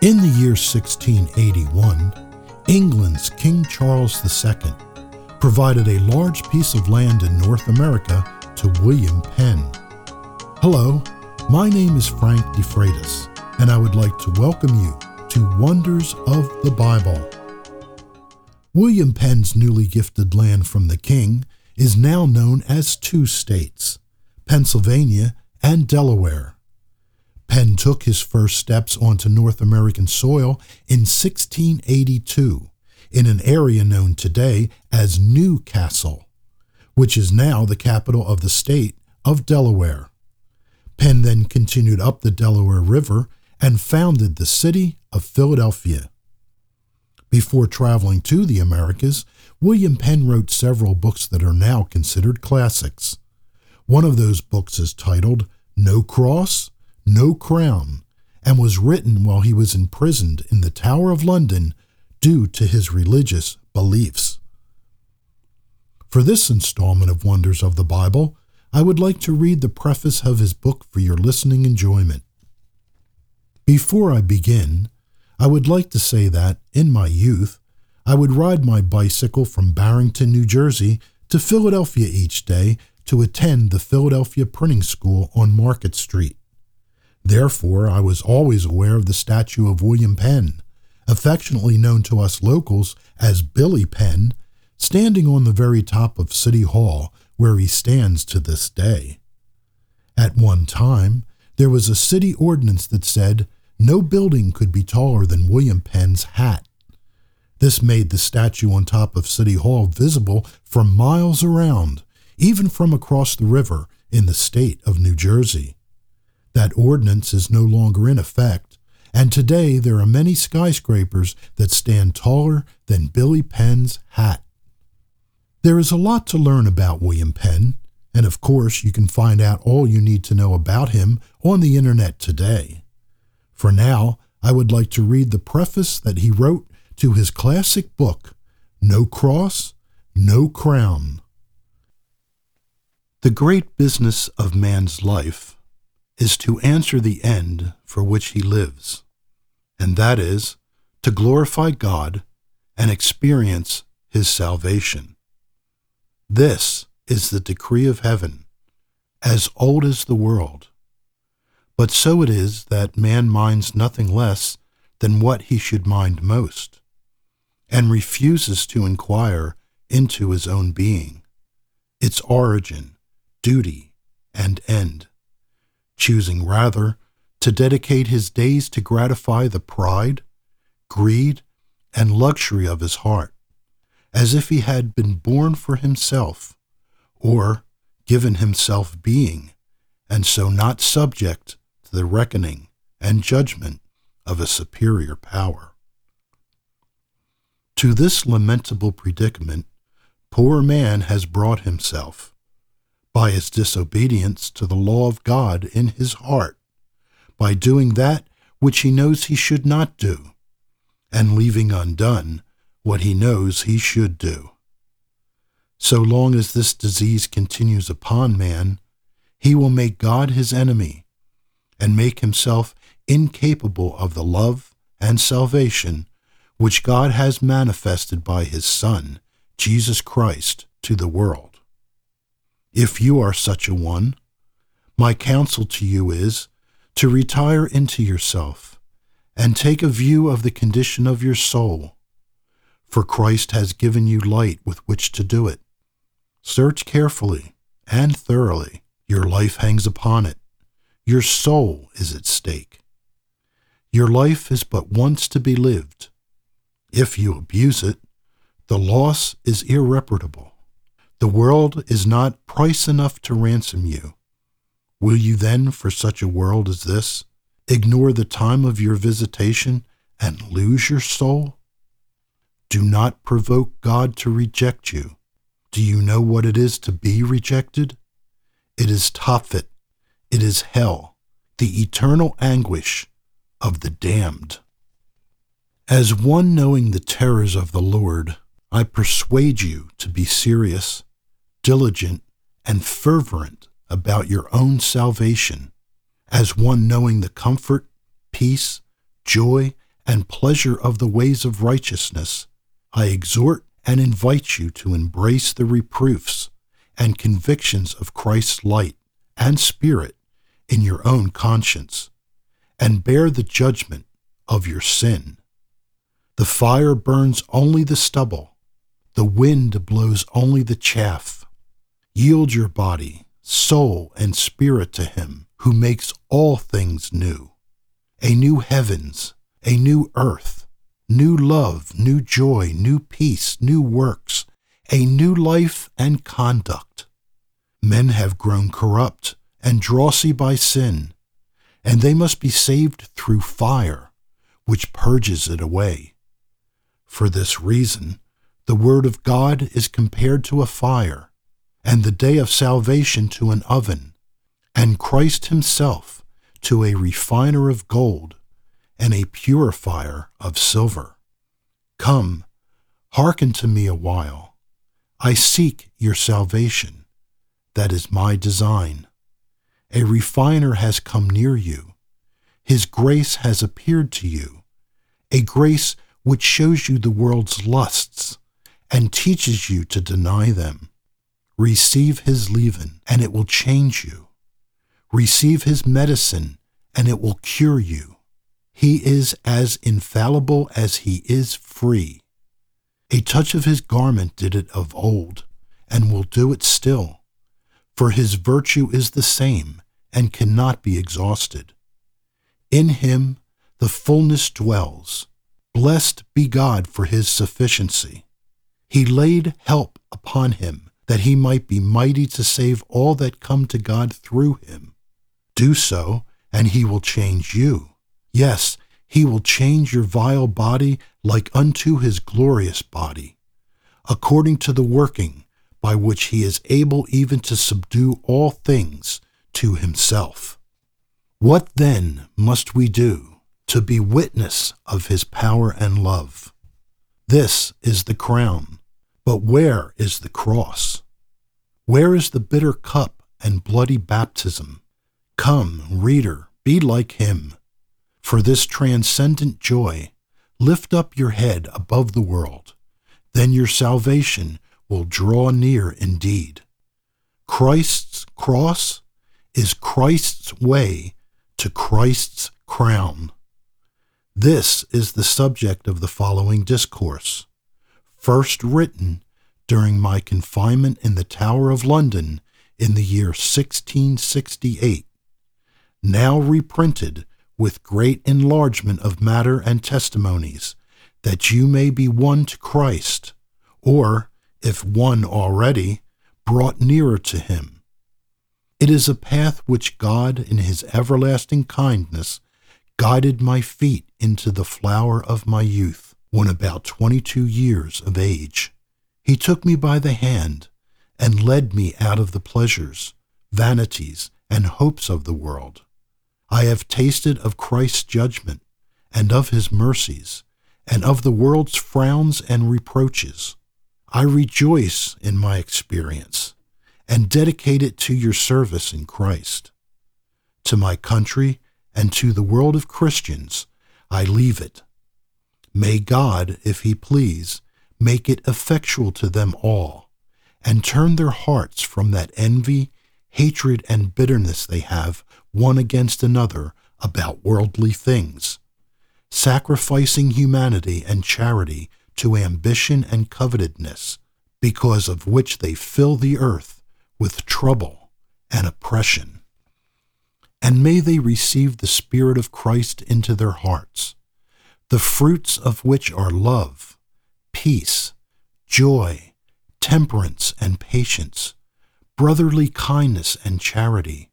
In the year 1681, England's King Charles II provided a large piece of land in North America to William Penn. Hello, my name is Frank DeFreitas, and I would like to welcome you to Wonders of the Bible. William Penn's newly gifted land from the king is now known as two states, Pennsylvania and Delaware. Penn took his first steps onto North American soil in 1682 in an area known today as New Castle, which is now the capital of the state of Delaware. Penn then continued up the Delaware River and founded the city of Philadelphia. Before traveling to the Americas, William Penn wrote several books that are now considered classics. One of those books is titled No Cross, no crown, and was written while he was imprisoned in the Tower of London due to his religious beliefs. For this installment of Wonders of the Bible, I would like to read the preface of his book for your listening enjoyment. Before I begin, I would like to say that, in my youth, I would ride my bicycle from Barrington, New Jersey to Philadelphia each day to attend the Philadelphia Printing School on Market Street. Therefore, I was always aware of the statue of William Penn, affectionately known to us locals as Billy Penn, standing on the very top of City Hall, where he stands to this day. At one time, there was a city ordinance that said no building could be taller than William Penn's hat. This made the statue on top of City Hall visible for miles around, even from across the river in the state of New Jersey. That ordinance is no longer in effect, and today there are many skyscrapers that stand taller than Billy Penn's hat. There is a lot to learn about William Penn, and of course you can find out all you need to know about him on the internet today. For now, I would like to read the preface that he wrote to his classic book, No Cross, No Crown. The great business of man's life is to answer the end for which he lives, and that is to glorify God and experience his salvation. This is the decree of heaven, as old as the world. But so it is that man minds nothing less than what he should mind most, and refuses to inquire into his own being, its origin, duty, and end choosing rather to dedicate his days to gratify the pride, greed, and luxury of his heart, as if he had been born for himself, or given himself being, and so not subject to the reckoning and judgment of a superior power. To this lamentable predicament, poor man has brought himself, by his disobedience to the law of God in his heart, by doing that which he knows he should not do, and leaving undone what he knows he should do. So long as this disease continues upon man, he will make God his enemy and make himself incapable of the love and salvation which God has manifested by his Son, Jesus Christ, to the world if you are such a one, my counsel to you is to retire into yourself and take a view of the condition of your soul, for Christ has given you light with which to do it. Search carefully and thoroughly. Your life hangs upon it. Your soul is at stake. Your life is but once to be lived. If you abuse it, the loss is irreparable. The world is not price enough to ransom you. Will you then, for such a world as this, ignore the time of your visitation and lose your soul? Do not provoke God to reject you. Do you know what it is to be rejected? It is Tophet. It is hell, the eternal anguish of the damned. As one knowing the terrors of the Lord, I persuade you to be serious diligent, and fervent about your own salvation, as one knowing the comfort, peace, joy, and pleasure of the ways of righteousness, I exhort and invite you to embrace the reproofs and convictions of Christ's light and Spirit in your own conscience, and bear the judgment of your sin. The fire burns only the stubble, the wind blows only the chaff. Yield your body, soul, and spirit to Him who makes all things new. A new heavens, a new earth, new love, new joy, new peace, new works, a new life and conduct. Men have grown corrupt and drossy by sin, and they must be saved through fire, which purges it away. For this reason, the Word of God is compared to a fire, and the day of salvation to an oven, and Christ Himself to a refiner of gold and a purifier of silver. Come, hearken to me a while. I seek your salvation. That is my design. A refiner has come near you. His grace has appeared to you, a grace which shows you the world's lusts and teaches you to deny them. Receive his leaven, and it will change you. Receive his medicine, and it will cure you. He is as infallible as he is free. A touch of his garment did it of old, and will do it still. For his virtue is the same, and cannot be exhausted. In him the fullness dwells. Blessed be God for his sufficiency. He laid help upon him, that he might be mighty to save all that come to God through him. Do so, and he will change you. Yes, he will change your vile body like unto his glorious body, according to the working by which he is able even to subdue all things to himself. What then must we do to be witness of his power and love? This is the crown, but where is the cross? Where is the bitter cup and bloody baptism? Come, reader, be like him. For this transcendent joy, lift up your head above the world. Then your salvation will draw near indeed. Christ's cross is Christ's way to Christ's crown. This is the subject of the following discourse, first written during my confinement in the Tower of London in the year 1668, now reprinted with great enlargement of matter and testimonies, that you may be won to Christ, or, if won already, brought nearer to him. It is a path which God, in his everlasting kindness, guided my feet into the flower of my youth, when about twenty two years of age. He took me by the hand and led me out of the pleasures, vanities, and hopes of the world I have tasted of Christ's judgment, and of his mercies, and of the world's frowns and reproaches. I rejoice in my experience, and dedicate it to your service in Christ. To my country and to the world of Christians, I leave it. May God, if he please, make it effectual to them all, and turn their hearts from that envy, hatred, and bitterness they have one against another about worldly things, sacrificing humanity and charity to ambition and covetousness, because of which they fill the earth with trouble and oppression. And may they receive the Spirit of Christ into their hearts, the fruits of which are love, peace, joy, temperance, and patience, brotherly kindness and charity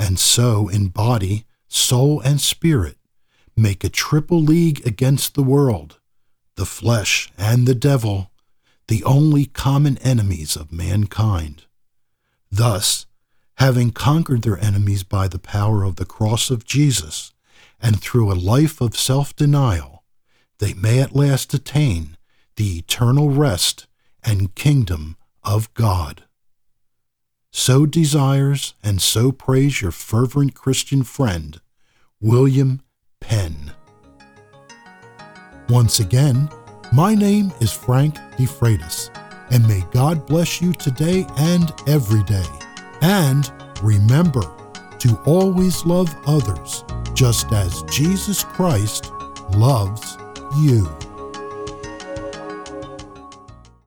and so in body, soul, and spirit make a triple league against the world, the flesh, and the devil, the only common enemies of mankind. Thus, having conquered their enemies by the power of the cross of Jesus, and through a life of self denial, they may at last attain the eternal rest and kingdom of God. So desires and so prays your fervent Christian friend, William Penn. Once again, my name is Frank DeFreitas, and may God bless you today and every day. And remember to always love others just as Jesus Christ loves you.